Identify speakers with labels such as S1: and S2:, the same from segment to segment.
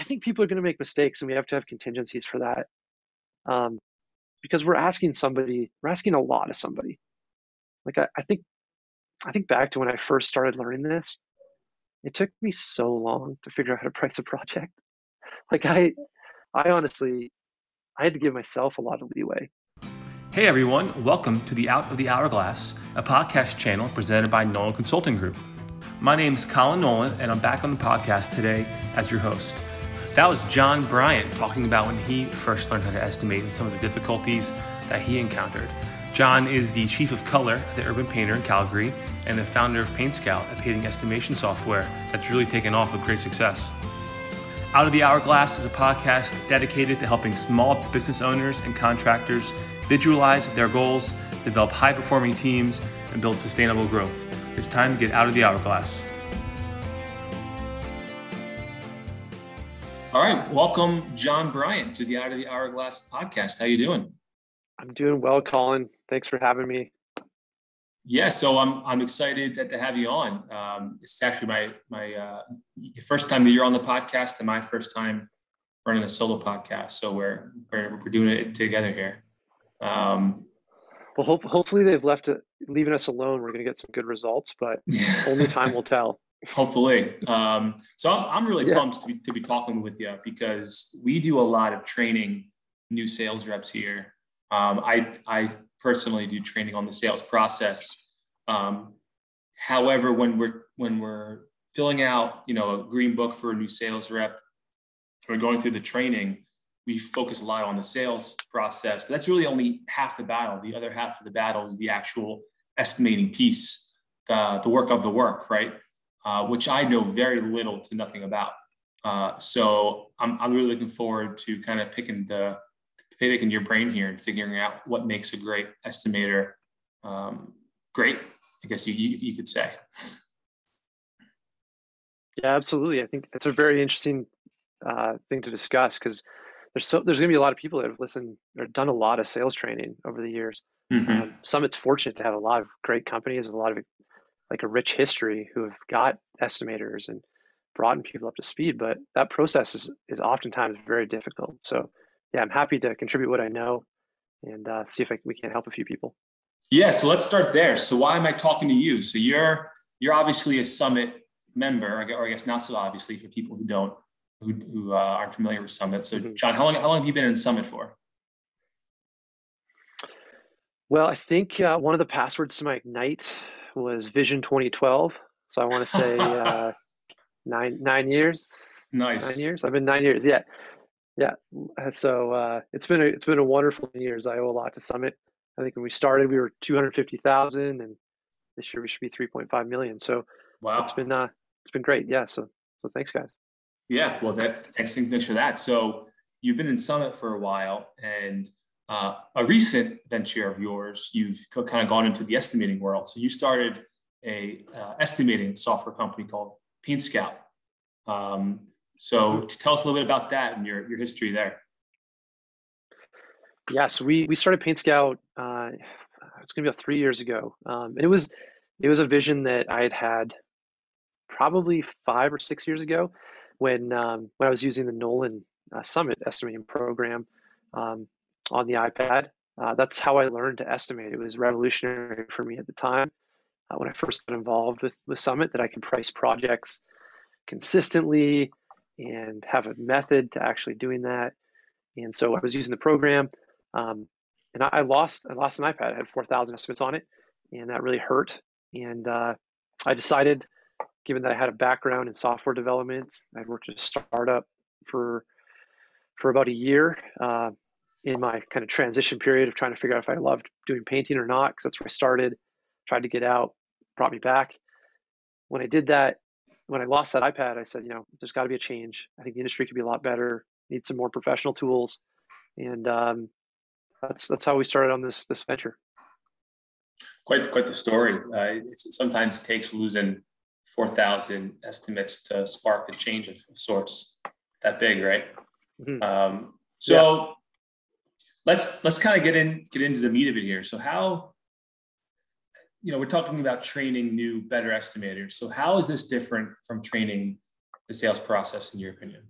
S1: I think people are going to make mistakes, and we have to have contingencies for that. Um, because we're asking somebody, we're asking a lot of somebody. Like I, I think, I think back to when I first started learning this. It took me so long to figure out how to price a project. Like I, I honestly, I had to give myself a lot of leeway.
S2: Hey everyone, welcome to the Out of the Hourglass, a podcast channel presented by Nolan Consulting Group. My name's Colin Nolan, and I'm back on the podcast today as your host. That was John Bryant talking about when he first learned how to estimate and some of the difficulties that he encountered. John is the chief of color at the Urban Painter in Calgary and the founder of Paint Scout, a painting estimation software that's really taken off with great success. Out of the Hourglass is a podcast dedicated to helping small business owners and contractors visualize their goals, develop high performing teams, and build sustainable growth. It's time to get out of the hourglass. All right, welcome John Bryant to the Out of the Hourglass podcast. How you doing?
S1: I'm doing well, Colin. Thanks for having me.
S2: Yeah, so I'm I'm excited to, to have you on. Um, it's actually my my uh, first time that you're on the podcast and my first time running a solo podcast. So we're we're, we're doing it together here. Um,
S1: well, hope, hopefully they've left it, leaving us alone. We're going to get some good results, but only time will tell.
S2: Hopefully. Um, so I'm, I'm really yeah. pumped to be, to be talking with you because we do a lot of training new sales reps here. Um, I, I personally do training on the sales process. Um, however, when we're, when we're filling out, you know, a green book for a new sales rep, we're going through the training, we focus a lot on the sales process, but that's really only half the battle. The other half of the battle is the actual estimating piece, the, the work of the work, right? Uh, which I know very little to nothing about. Uh, so I'm, I'm really looking forward to kind of picking the picking your brain here and figuring out what makes a great estimator um, great. I guess you, you, you could say.
S1: Yeah, absolutely. I think it's a very interesting uh, thing to discuss because there's so there's going to be a lot of people that have listened or done a lot of sales training over the years. Mm-hmm. Um, Summit's fortunate to have a lot of great companies, a lot of like a rich history who have got estimators and brought people up to speed, but that process is, is oftentimes very difficult. So yeah, I'm happy to contribute what I know and uh, see if I, we can help a few people.
S2: Yeah, so let's start there. So why am I talking to you? So you're you're obviously a Summit member, or I guess not so obviously for people who don't who, who uh, aren't familiar with Summit. So mm-hmm. John, how long how long have you been in Summit for?
S1: Well, I think uh, one of the passwords to my Ignite was Vision 2012. So I want to say uh, nine nine years.
S2: Nice.
S1: Nine years. I've been nine years. Yeah, yeah. So uh, it's been a, it's been a wonderful years. I owe a lot to Summit. I think when we started, we were 250,000, and this year we should be 3.5 million. So wow, it's been uh, it's been great. Yeah. So so thanks, guys.
S2: Yeah. Well, that thanks thanks for that. So you've been in Summit for a while, and uh, a recent venture of yours, you've kind of gone into the estimating world. So you started a uh, estimating software company called Paint Scout. Um, so tell us a little bit about that and your, your history there.
S1: Yes, yeah, so we we started Paint Scout. Uh, it's going to be about three years ago, um, and it was it was a vision that I had had probably five or six years ago when um, when I was using the Nolan uh, Summit estimating program. Um, on the iPad. Uh, that's how I learned to estimate. It was revolutionary for me at the time uh, when I first got involved with, with Summit that I can price projects consistently and have a method to actually doing that. And so I was using the program, um, and I, I, lost I lost an iPad. I had 4,000 estimates on it, and that really hurt. And uh, I decided, given that I had a background in software development, I'd worked at a startup for for about a year. Uh, in my kind of transition period of trying to figure out if I loved doing painting or not, because that's where I started, tried to get out, brought me back. When I did that, when I lost that iPad, I said, you know, there's got to be a change. I think the industry could be a lot better. Need some more professional tools, and um, that's that's how we started on this this venture.
S2: Quite quite the story. Uh, it sometimes takes losing four thousand estimates to spark a change of, of sorts. That big, right? Mm-hmm. Um, so let's let's kind of get in get into the meat of it here. So how you know we're talking about training new better estimators. So how is this different from training the sales process in your opinion?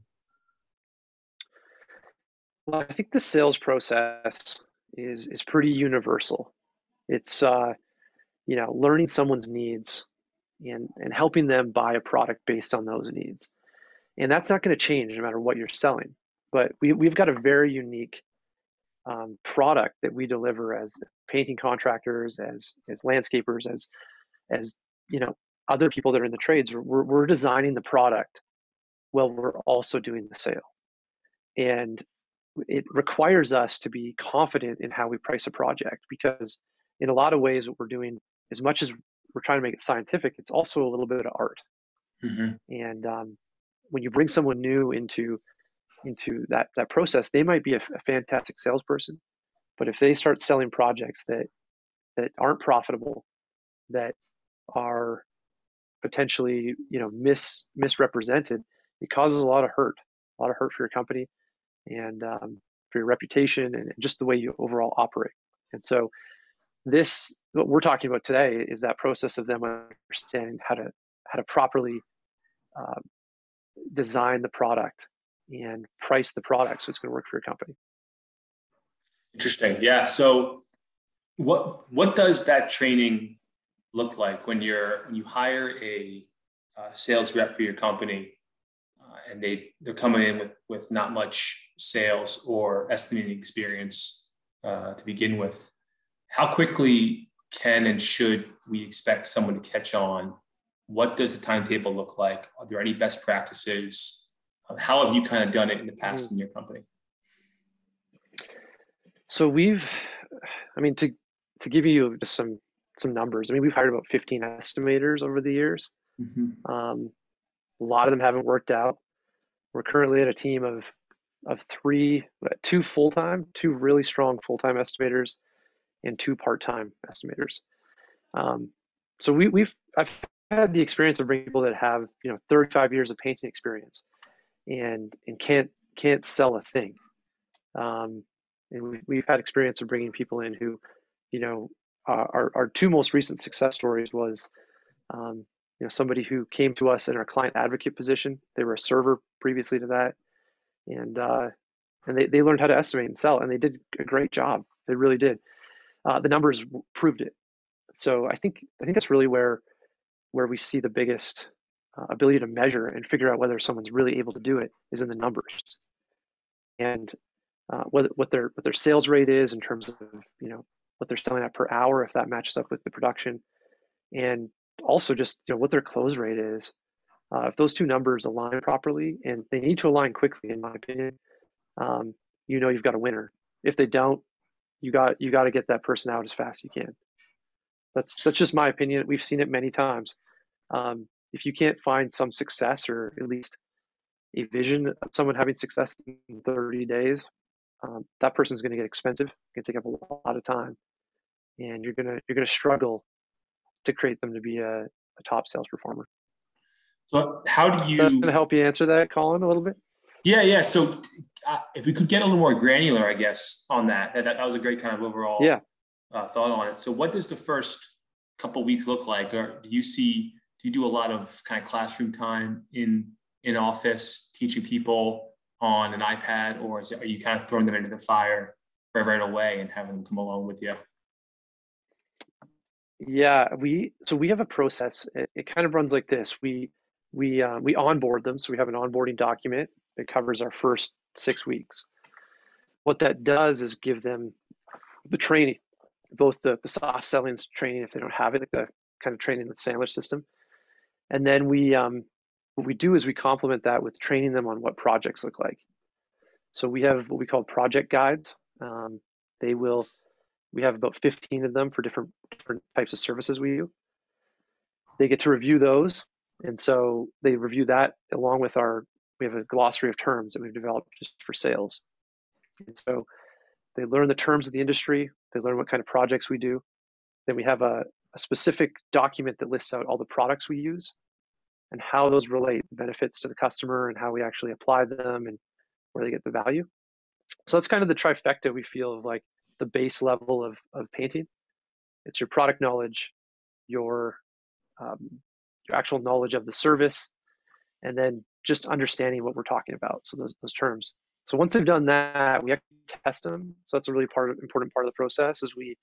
S1: Well, I think the sales process is is pretty universal. It's uh, you know learning someone's needs and and helping them buy a product based on those needs, and that's not going to change no matter what you're selling. But we we've got a very unique um, product that we deliver as painting contractors, as as landscapers, as as you know other people that are in the trades. We're we're designing the product while we're also doing the sale, and it requires us to be confident in how we price a project because in a lot of ways what we're doing as much as we're trying to make it scientific it's also a little bit of art mm-hmm. and um, when you bring someone new into into that that process they might be a, a fantastic salesperson but if they start selling projects that that aren't profitable that are potentially you know mis misrepresented it causes a lot of hurt a lot of hurt for your company and um, for your reputation and just the way you overall operate. And so, this what we're talking about today is that process of them understanding how to how to properly uh, design the product and price the product so it's going to work for your company.
S2: Interesting. Yeah. So, what what does that training look like when you're when you hire a, a sales rep for your company? and they they're coming in with with not much sales or estimating experience uh, to begin with. How quickly can and should we expect someone to catch on? What does the timetable look like? Are there any best practices? How have you kind of done it in the past in your company?
S1: So we've, I mean, to to give you just some some numbers. I mean, we've hired about 15 estimators over the years. Mm-hmm. Um, a lot of them haven't worked out. We're currently at a team of of three, two full time, two really strong full time estimators, and two part time estimators. Um, so we, we've I've had the experience of bringing people that have you know 35 years of painting experience, and and can't can't sell a thing. Um, and we've, we've had experience of bringing people in who, you know, our our two most recent success stories was um, you know somebody who came to us in our client advocate position. They were a server previously to that. And uh, and they, they learned how to estimate and sell and they did a great job. They really did. Uh, the numbers proved it. So i think i think that's really where where we see the biggest uh, ability to measure and figure out whether someone's really able to do it is in the numbers and uh, what, what their what their sales rate is in terms of you know what they're selling at per hour if that matches up with the production and also just you know what their close rate is. Uh, if those two numbers align properly, and they need to align quickly, in my opinion, um, you know you've got a winner. If they don't, you got you got to get that person out as fast as you can. That's that's just my opinion. We've seen it many times. Um, if you can't find some success or at least a vision of someone having success in 30 days, um, that person's going to get expensive. Going to take up a lot of time, and you're gonna you're gonna struggle to create them to be a, a top sales performer.
S2: So how do you?
S1: That's to help you answer that, Colin, a little bit.
S2: Yeah, yeah. So uh, if we could get a little more granular, I guess, on that, that, that was a great kind of overall
S1: yeah.
S2: uh, thought on it. So what does the first couple weeks look like? Or do you see? Do you do a lot of kind of classroom time in in office teaching people on an iPad, or is it, are you kind of throwing them into the fire right, right away and having them come along with you?
S1: Yeah, we so we have a process. It, it kind of runs like this. We we uh, we onboard them, so we have an onboarding document that covers our first six weeks. What that does is give them the training, both the, the soft selling training if they don't have it, like the kind of training the Sandler system, and then we um, what we do is we complement that with training them on what projects look like. So we have what we call project guides. Um, they will we have about 15 of them for different different types of services we do. They get to review those, and so they review that along with our. We have a glossary of terms that we've developed just for sales, and so they learn the terms of the industry. They learn what kind of projects we do. Then we have a, a specific document that lists out all the products we use and how those relate benefits to the customer and how we actually apply them and where they get the value. So that's kind of the trifecta we feel of like the base level of, of painting. It's your product knowledge, your um, your actual knowledge of the service, and then just understanding what we're talking about. So those those terms. So once they've done that, we actually test them. So that's a really part of, important part of the process is we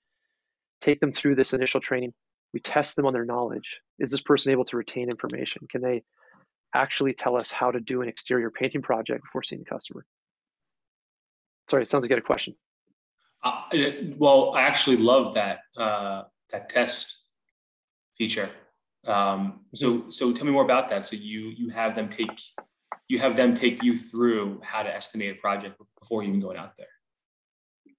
S1: take them through this initial training. We test them on their knowledge. Is this person able to retain information? Can they actually tell us how to do an exterior painting project before seeing the customer? Sorry, it sounds like you had a question.
S2: Uh, well, I actually love that uh, that test feature. Um, so, so tell me more about that. So you you have them take you have them take you through how to estimate a project before even going out there.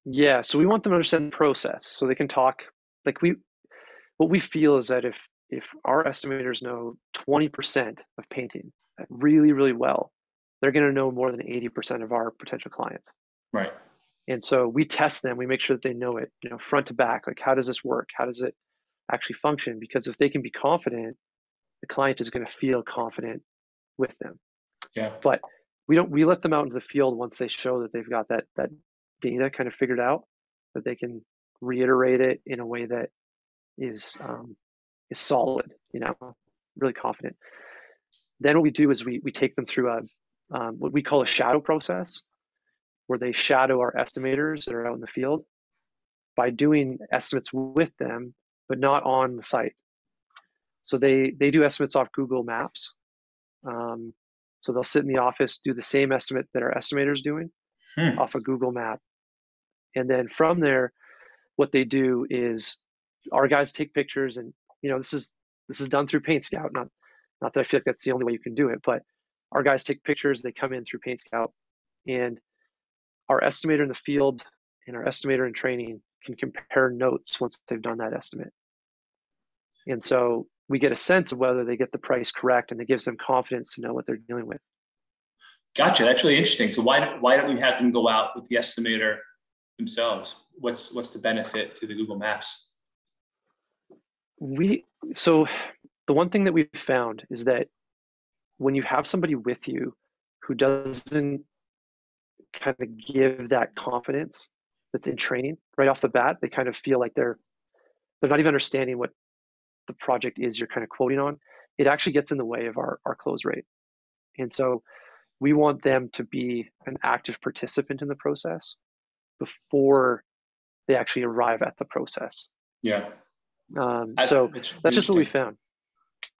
S1: Yeah, so we want them to understand the process so they can talk. Like we, what we feel is that if if our estimators know 20% of painting really really well, they're going to know more than 80% of our potential clients.
S2: Right.
S1: And so we test them. We make sure that they know it, you know, front to back. Like, how does this work? How does it actually function? Because if they can be confident, the client is going to feel confident with them.
S2: Yeah.
S1: But we don't. We let them out into the field once they show that they've got that that data kind of figured out, that they can reiterate it in a way that is um, is solid. You know, really confident. Then what we do is we we take them through a um, what we call a shadow process where they shadow our estimators that are out in the field by doing estimates with them, but not on the site. So they they do estimates off Google Maps. Um, so they'll sit in the office, do the same estimate that our estimators doing hmm. off a Google Map, and then from there, what they do is our guys take pictures, and you know this is this is done through Paint Scout. Not not that I feel like that's the only way you can do it, but our guys take pictures. They come in through Paint Scout, and our estimator in the field and our estimator in training can compare notes once they've done that estimate. And so we get a sense of whether they get the price correct and it gives them confidence to know what they're dealing with.
S2: Gotcha. That's really interesting. So why, why don't we have them go out with the estimator themselves? What's, what's the benefit to the Google Maps?
S1: We, so the one thing that we've found is that when you have somebody with you who doesn't kind of give that confidence that's in training right off the bat. They kind of feel like they're they're not even understanding what the project is you're kind of quoting on. It actually gets in the way of our, our close rate. And so we want them to be an active participant in the process before they actually arrive at the process.
S2: Yeah.
S1: Um, so that's just what we found.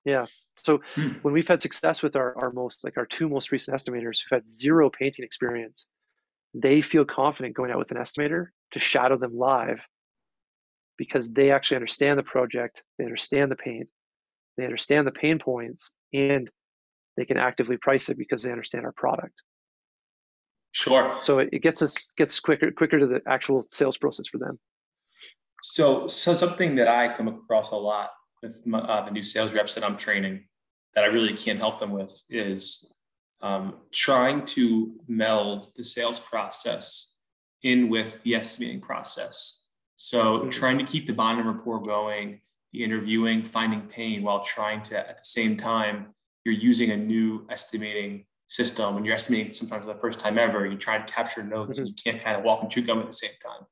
S1: Yeah. So hmm. when we've had success with our, our most like our two most recent estimators who've had zero painting experience, they feel confident going out with an estimator to shadow them live because they actually understand the project, they understand the paint, they understand the pain points, and they can actively price it because they understand our product.
S2: Sure.
S1: So it, it gets us gets quicker quicker to the actual sales process for them.
S2: So, so something that I come across a lot with my, uh, the new sales reps that I'm training that I really can't help them with is um, trying to meld the sales process in with the estimating process. So mm-hmm. trying to keep the bond and rapport going, the interviewing, finding pain while trying to at the same time you're using a new estimating system. When you're estimating sometimes the first time ever, you try to capture notes mm-hmm. and you can't kind of walk and chew gum at the same time.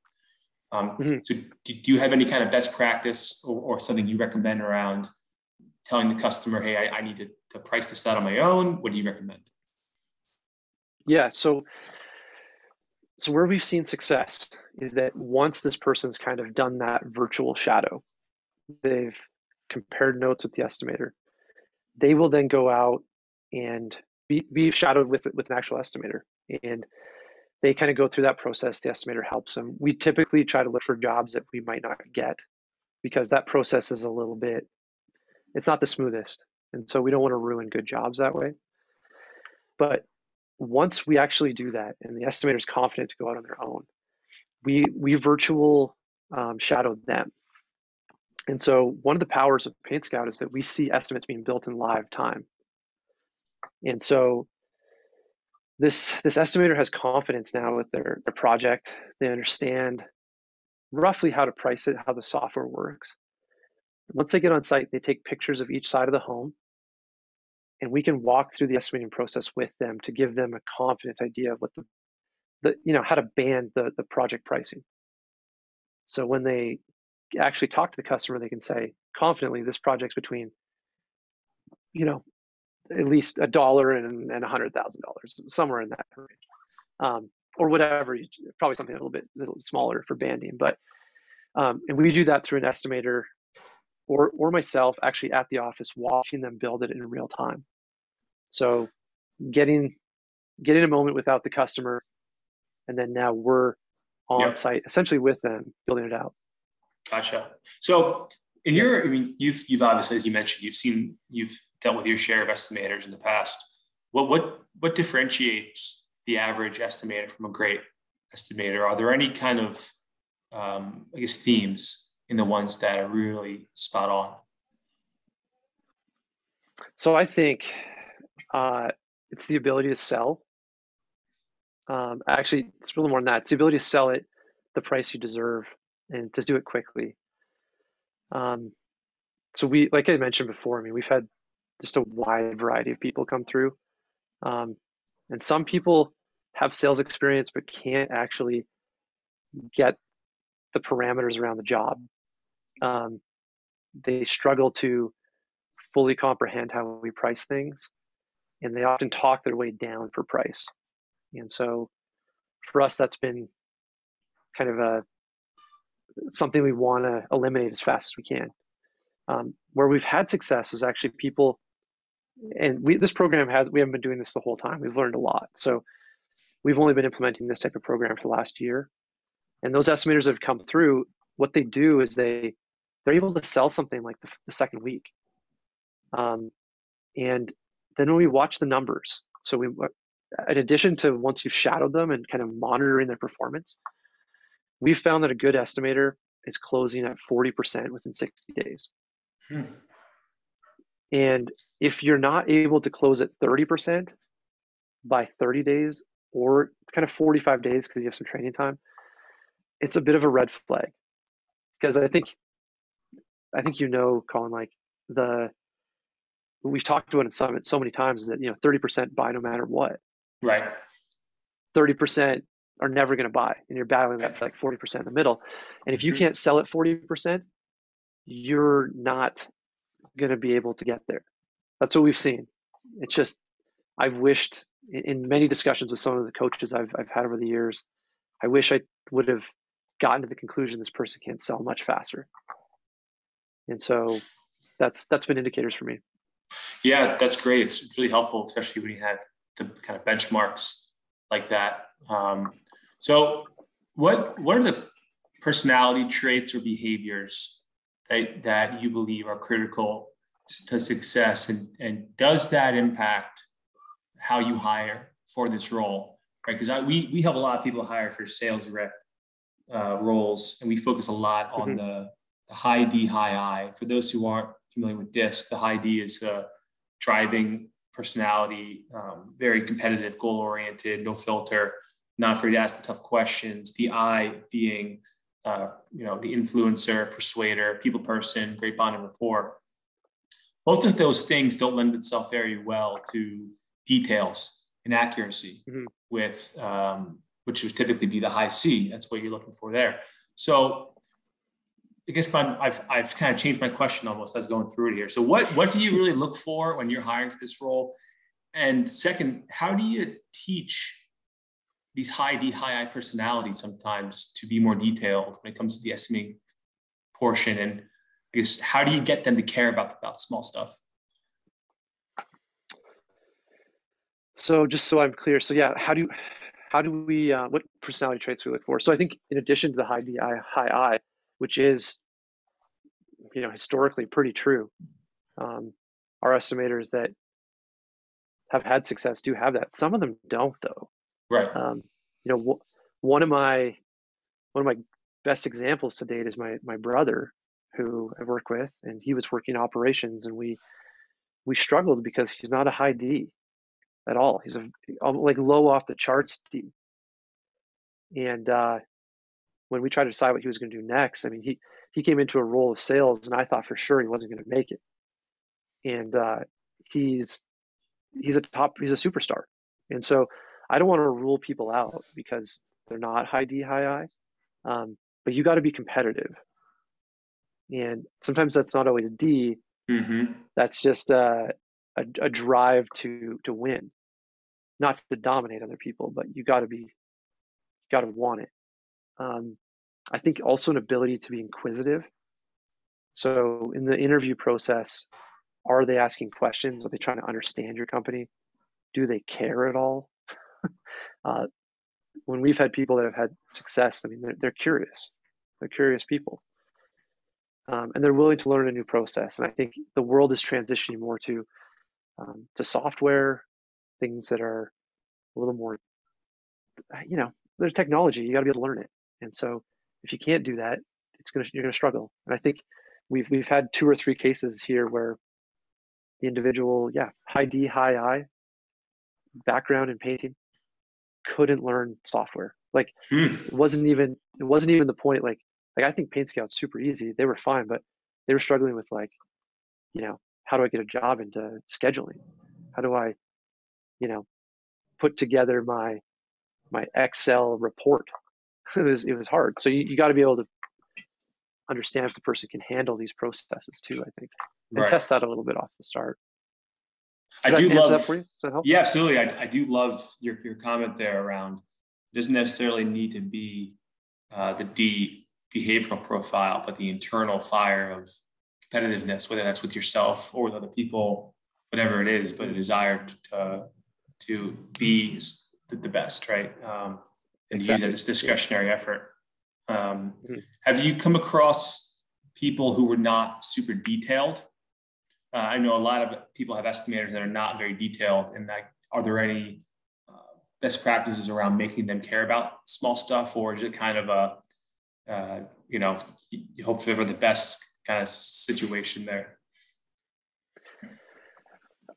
S2: Um, mm-hmm. So do, do, you have any kind of best practice or, or, something you recommend around telling the customer, hey, I, I need to, to price this out on my own? What do you recommend?
S1: Yeah. So, so where we've seen success is that once this person's kind of done that virtual shadow, they've compared notes with the estimator, they will then go out and be, be shadowed with with an actual estimator, and they kind of go through that process. The estimator helps them. We typically try to look for jobs that we might not get because that process is a little bit, it's not the smoothest, and so we don't want to ruin good jobs that way. But once we actually do that and the estimator is confident to go out on their own, we we virtual um, shadow them. And so one of the powers of Paint Scout is that we see estimates being built in live time. And so this this estimator has confidence now with their, their project. They understand roughly how to price it, how the software works. Once they get on site, they take pictures of each side of the home and we can walk through the estimating process with them to give them a confident idea of what the, the you know how to band the, the project pricing so when they actually talk to the customer they can say confidently this project's between you know at least a dollar and, and a hundred thousand dollars somewhere in that range um, or whatever. Probably something a little bit a little smaller for banding, but um, and we do that through an estimator or or myself actually at the office watching them build it in real time. So getting getting a moment without the customer, and then now we're on yep. site essentially with them building it out.
S2: Gotcha. So in your, I mean, you've you've obviously, as you mentioned, you've seen you've dealt with your share of estimators in the past. What what what differentiates the average estimator from a great estimator? Are there any kind of um, I guess themes in the ones that are really spot on?
S1: So I think uh, it's the ability to sell. Um, actually, it's little more than that. It's the ability to sell it the price you deserve and to do it quickly. Um, so we, like I mentioned before, I mean, we've had just a wide variety of people come through. Um, and some people have sales experience but can't actually get the parameters around the job. Um, they struggle to fully comprehend how we price things, and they often talk their way down for price. And so, for us, that's been kind of a something we want to eliminate as fast as we can. Um, where we've had success is actually people, and we this program has we haven't been doing this the whole time. We've learned a lot. So we've only been implementing this type of program for the last year, and those estimators have come through, what they do is they they're able to sell something like the, the second week, um, and then when we watch the numbers, so we in addition to once you've shadowed them and kind of monitoring their performance, we've found that a good estimator is closing at 40% within 60 days. Hmm. And if you're not able to close at 30% by 30 days or kind of 45 days because you have some training time, it's a bit of a red flag. Because I think I think you know, Colin, like the we've talked about in Summit so many times that you know 30% buy no matter what.
S2: Right.
S1: 30% are never going to buy and you're battling that for like 40% in the middle and if you mm-hmm. can't sell at 40% you're not going to be able to get there. That's what we've seen. It's just i've wished in many discussions with some of the coaches i've, I've had over the years i wish i would have gotten to the conclusion this person can't sell much faster. And so that's that's been indicators for me.
S2: Yeah that's great. It's really helpful especially when you have the kind of benchmarks like that. Um, so, what what are the personality traits or behaviors that, that you believe are critical to success, and, and does that impact how you hire for this role? Right, because we we have a lot of people hire for sales rep uh, roles, and we focus a lot on mm-hmm. the, the high D, high I. For those who aren't familiar with DISC, the high D is the driving personality, um, very competitive, goal oriented, no filter not afraid to ask the tough questions. The I being, uh, you know, the influencer, persuader, people person, great bond and rapport. Both of those things don't lend itself very well to details and accuracy mm-hmm. with, um, which would typically be the high C. That's what you're looking for there. So I guess my, I've, I've kind of changed my question almost as going through it here. So what, what do you really look for when you're hiring for this role? And second, how do you teach these high D, high I personalities sometimes to be more detailed when it comes to the estimating portion. And I guess how do you get them to care about, about the small stuff?
S1: So just so I'm clear, so yeah, how do how do we uh, what personality traits we look for? So I think in addition to the high DI, high I, which is you know historically pretty true, um, our estimators that have had success do have that. Some of them don't though.
S2: Right.
S1: Um, you know, one of my one of my best examples to date is my my brother, who I work with, and he was working operations, and we we struggled because he's not a high D at all. He's a like low off the charts D. And uh, when we tried to decide what he was going to do next, I mean, he he came into a role of sales, and I thought for sure he wasn't going to make it. And uh, he's he's a top, he's a superstar, and so I don't want to rule people out because they're not high D, high I. Um, but you got to be competitive. And sometimes that's not always D. Mm-hmm. That's just a, a, a, drive to to win. not to dominate other people, but you got to be, you got to want it. Um, I think also an ability to be inquisitive. So in the interview process, are they asking questions? Are they trying to understand your company? Do they care at all? uh, when we've had people that have had success, I mean, they're, they're curious. They're curious people. Um, and they're willing to learn a new process. And I think the world is transitioning more to um, to software, things that are a little more, you know, there's technology. You got to be able to learn it. And so if you can't do that, it's gonna you're gonna struggle. And I think we've we've had two or three cases here where the individual, yeah, high D, high I, background in painting, couldn't learn software. Like hmm. it wasn't even it wasn't even the point. Like like I think Paint Scout's super easy. They were fine, but they were struggling with like, you know, how do I get a job into scheduling? How do I, you know, put together my my Excel report? it was it was hard. So you, you got to be able to understand if the person can handle these processes too. I think and right. test that a little bit off the start.
S2: Does I do love. Yeah, absolutely. I, I do love your your comment there around. Doesn't necessarily need to be uh, the D behavioral profile, but the internal fire of competitiveness, whether that's with yourself or with other people, whatever it is, but a desire to to be the best, right? Um, and exactly. use it as discretionary effort. Um, mm-hmm. Have you come across people who were not super detailed? Uh, I know a lot of people have estimators that are not very detailed. And that, are there any uh, best practices around making them care about small stuff, or is it kind of a uh, you know you hope for the best kind of situation there?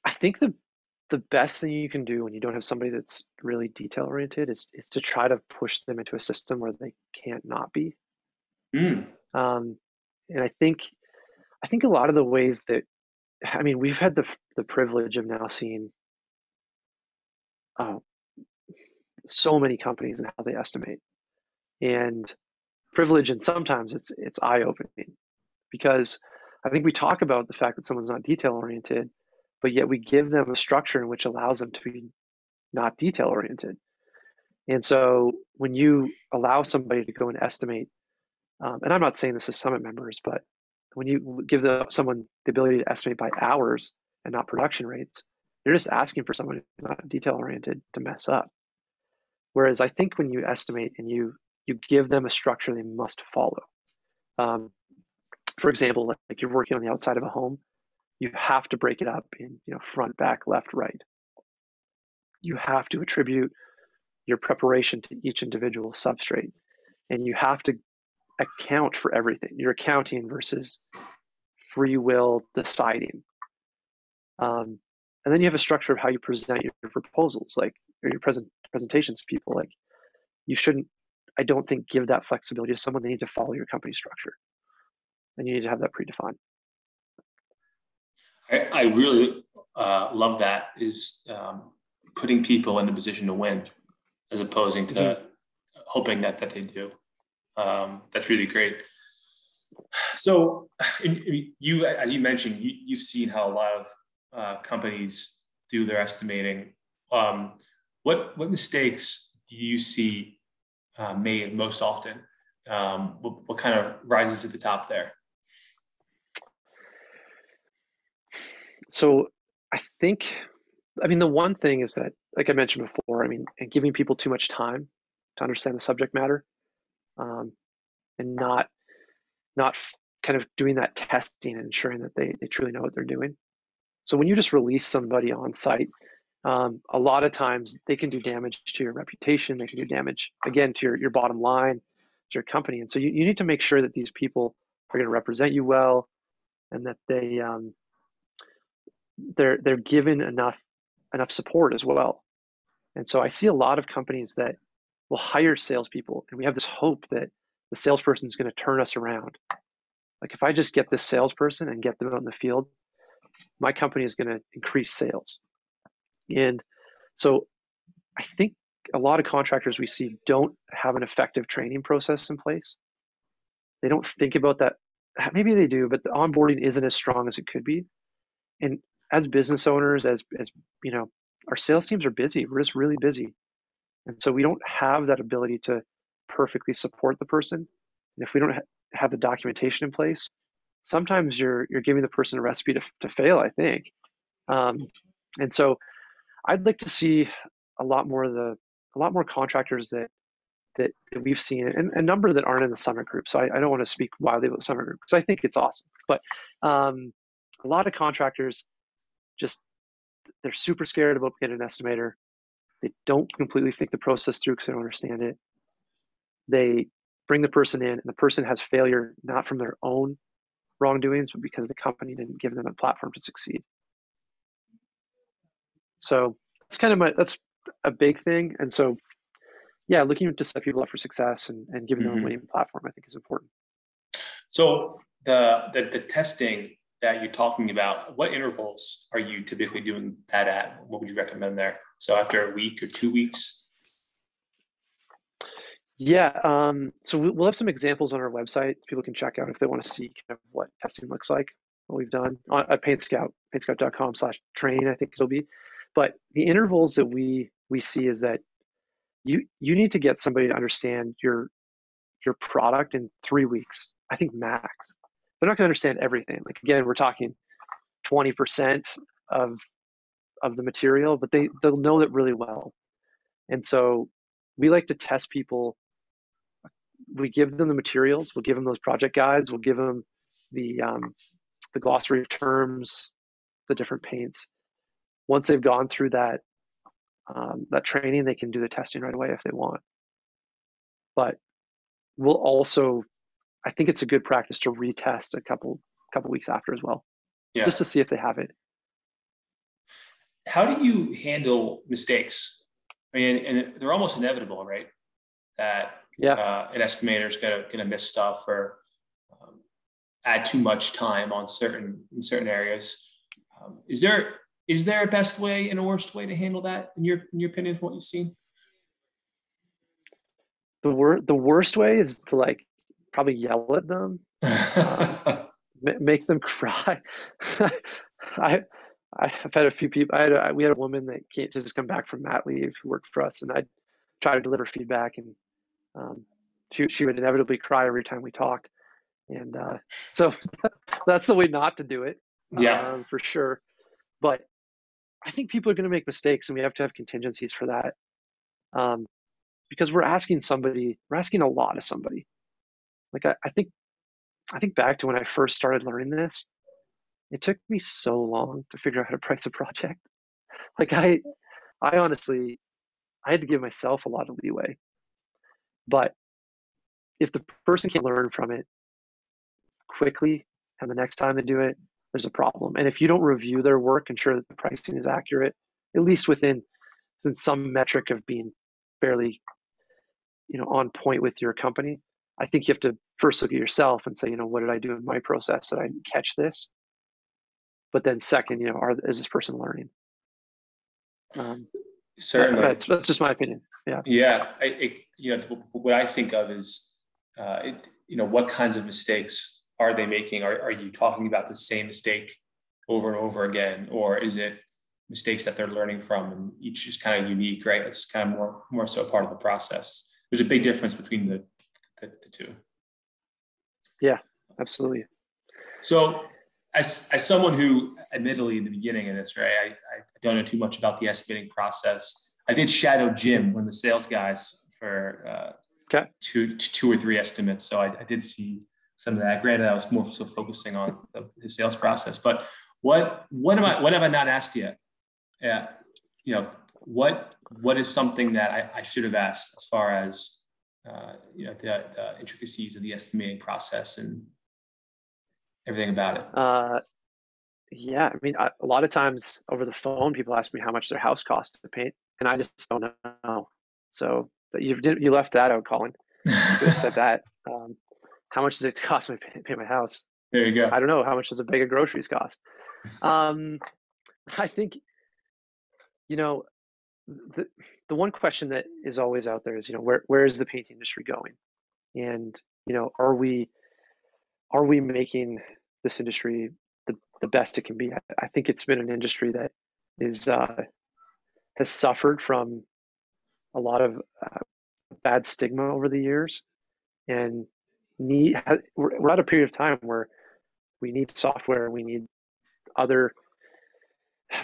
S1: I think the the best thing you can do when you don't have somebody that's really detail oriented is, is to try to push them into a system where they can't not be. Mm. Um, and I think, I think a lot of the ways that, I mean, we've had the the privilege of now seeing uh, so many companies and how they estimate, and privilege, and sometimes it's it's eye opening because I think we talk about the fact that someone's not detail oriented, but yet we give them a structure in which allows them to be not detail oriented. And so when you allow somebody to go and estimate, um, and I'm not saying this as summit members, but when you give the, someone the ability to estimate by hours and not production rates, you're just asking for someone who's not detail oriented to mess up. Whereas I think when you estimate and you you give them a structure they must follow. Um, for example, like, like you're working on the outside of a home, you have to break it up in you know front back left right you have to attribute your preparation to each individual substrate and you have to account for everything. You're accounting versus free will deciding. Um, and then you have a structure of how you present your proposals like or your present presentations to people. Like you shouldn't i don't think give that flexibility to someone. They need to follow your company structure. And you need to have that predefined.
S2: I, I really uh, love that is um, putting people in a position to win as opposing to mm-hmm. hoping that that they do. Um, that's really great. So you, as you mentioned, you, you've seen how a lot of uh, companies do their estimating. Um, what what mistakes do you see uh, made most often? Um, what, what kind of rises to the top there?
S1: so I think, I mean, the one thing is that, like I mentioned before, I mean, and giving people too much time to understand the subject matter, um, and not not kind of doing that testing and ensuring that they they truly know what they're doing. So when you just release somebody on site, um, a lot of times they can do damage to your reputation. They can do damage again to your your bottom line, to your company. And so you, you need to make sure that these people are going to represent you well, and that they um, they're they're given enough enough support as well. And so I see a lot of companies that will hire salespeople, and we have this hope that the salesperson is going to turn us around. Like if I just get this salesperson and get them out in the field, my company is going to increase sales. And so I think a lot of contractors we see don't have an effective training process in place. They don't think about that. Maybe they do, but the onboarding isn't as strong as it could be. And as business owners, as as you know, our sales teams are busy. We're just really busy. And so we don't have that ability to perfectly support the person. And if we don't ha- have the documentation in place, sometimes you're you're giving the person a recipe to, to fail, I think. Um, and so I'd like to see a lot more of the a lot more contractors that that, that we've seen and a number that aren't in the summit group. So I, I don't want to speak widely about the summit group because I think it's awesome. But um, a lot of contractors just they're super scared about getting an estimator. They don't completely think the process through because they don't understand it. They bring the person in, and the person has failure not from their own wrongdoings, but because the company didn't give them a platform to succeed. So that's kind of my that's a big thing. And so yeah, looking to set people up for success and, and giving mm-hmm. them a winning platform, I think is important.
S2: So the, the the testing that you're talking about, what intervals are you typically doing that at? What would you recommend there? So after a week or two weeks?
S1: Yeah, um, so we'll have some examples on our website people can check out if they want to see kind of what testing looks like, what we've done on, at PaintScout, paintscout.com slash train, I think it'll be. But the intervals that we we see is that you you need to get somebody to understand your your product in three weeks. I think max. They're not going to understand everything. Like again, we're talking 20% of of the material, but they they'll know it really well. And so we like to test people. We give them the materials. We'll give them those project guides. We'll give them the um, the glossary of terms, the different paints. Once they've gone through that um, that training, they can do the testing right away if they want. But we'll also, I think it's a good practice to retest a couple couple weeks after as well, yeah. just to see if they have it.
S2: How do you handle mistakes? I mean, and they're almost inevitable, right? That yeah, uh, an estimator is gonna gonna miss stuff or um, add too much time on certain in certain areas. Um, is there is there a best way and a worst way to handle that in your in your opinion from what you've seen?
S1: The wor- the worst way is to like probably yell at them, um, make them cry. I I've had a few people. I had a, we had a woman that came just come back from mat leave who worked for us, and I tried to deliver feedback, and um, she she would inevitably cry every time we talked, and uh, so that's the way not to do it.
S2: Yeah,
S1: um, for sure. But I think people are going to make mistakes, and we have to have contingencies for that. Um, because we're asking somebody, we're asking a lot of somebody. Like I, I think, I think back to when I first started learning this, it took me so long to figure out how to price a project. Like I, I honestly, I had to give myself a lot of leeway. But if the person can learn from it quickly, and the next time they do it, there's a problem. And if you don't review their work, ensure that the pricing is accurate, at least within, within some metric of being fairly, you know, on point with your company, I think you have to first look at yourself and say, you know, what did I do in my process that I didn't catch this? But then second, you know, are is this person learning? Um,
S2: Certainly,
S1: that's that's just my opinion. Yeah.
S2: Yeah, I, it, you know, what I think of is, uh, it, you know, what kinds of mistakes are they making? Are, are you talking about the same mistake over and over again? Or is it mistakes that they're learning from and each is kind of unique, right? It's kind of more, more so part of the process. There's a big difference between the, the, the two.
S1: Yeah, absolutely.
S2: So as, as someone who admittedly in the beginning of this, right, I, I don't know too much about the estimating process. I did shadow Jim, one of the sales guys for uh, okay. two, two or three estimates. So I, I did see some of that. Granted, I was more so focusing on the, the sales process. But what what am I what have I not asked yet? Yeah, you know what what is something that I, I should have asked as far as uh, you know the, the, intricacies of the estimating process and everything about it.
S1: Uh, yeah, I mean, I, a lot of times over the phone, people ask me how much their house costs to paint, and I just don't know. So you you left that out, Colin. You said that. Um, how much does it cost me to pay my house?
S2: There you go.
S1: I don't know. How much does a bag of groceries cost? um, I think, you know, the, the one question that is always out there is, you know, where, where is the paint industry going? And, you know, are we, are we making this industry the, the best it can be? I, think it's been an industry that is, uh, has suffered from a lot of uh, bad stigma over the years and need we're at a period of time where we need software we need other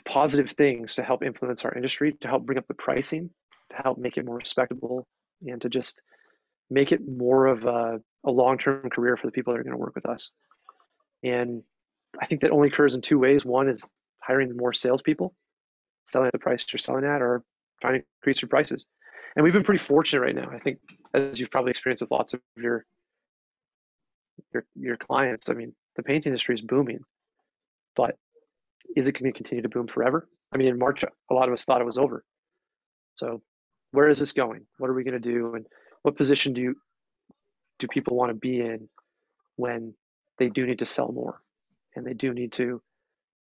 S1: positive things to help influence our industry to help bring up the pricing to help make it more respectable and to just make it more of a, a long-term career for the people that are going to work with us and i think that only occurs in two ways one is hiring more salespeople selling at the price you're selling at or trying to increase your prices and we've been pretty fortunate right now. I think, as you've probably experienced with lots of your your your clients. I mean, the paint industry is booming, but is it going to continue to boom forever? I mean, in March, a lot of us thought it was over. So, where is this going? What are we going to do? And what position do you do people want to be in when they do need to sell more and they do need to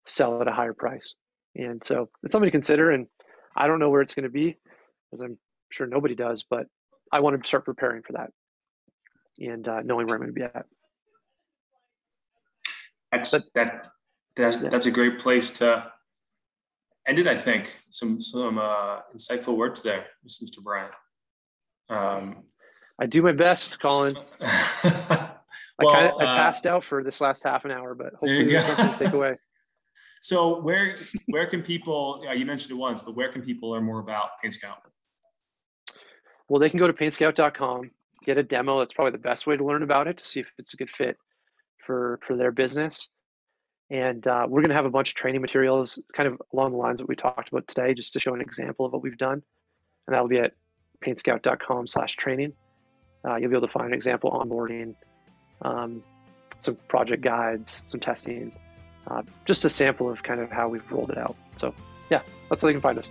S1: sell at a higher price? And so, it's something to consider. And I don't know where it's going to be, as I'm sure nobody does, but I want to start preparing for that and uh, knowing where I'm going to be at.
S2: That's but, that that's yeah. that's a great place to end it. I think some some uh, insightful words there, Mr. Bryant. Um,
S1: I do my best, Colin. well, I kind of I uh, passed out for this last half an hour, but hopefully there's something to take away.
S2: So where where can people? you mentioned it once, but where can people learn more about Paint Scout?
S1: Well, they can go to paintscout.com, get a demo. That's probably the best way to learn about it to see if it's a good fit for for their business. And uh, we're going to have a bunch of training materials, kind of along the lines that we talked about today, just to show an example of what we've done. And that'll be at paintscout.com slash training. Uh, you'll be able to find an example onboarding, um, some project guides, some testing, uh, just a sample of kind of how we've rolled it out. So, yeah, that's how you can find us.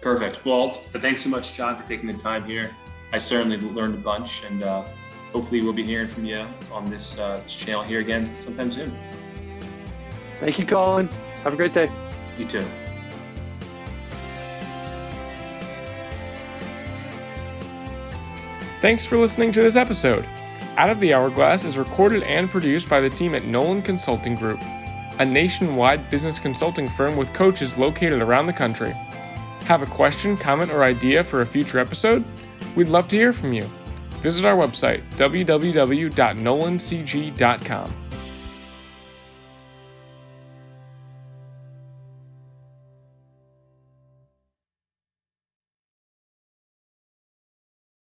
S2: Perfect. Well, thanks so much, John, for taking the time here. I certainly learned a bunch, and uh, hopefully, we'll be hearing from you on this, uh, this channel here again sometime soon.
S1: Thank you, Colin. Have a great day.
S2: You too.
S3: Thanks for listening to this episode. Out of the Hourglass is recorded and produced by the team at Nolan Consulting Group, a nationwide business consulting firm with coaches located around the country. Have a question, comment, or idea for a future episode? We'd love to hear from you. Visit our website, www.nolancg.com.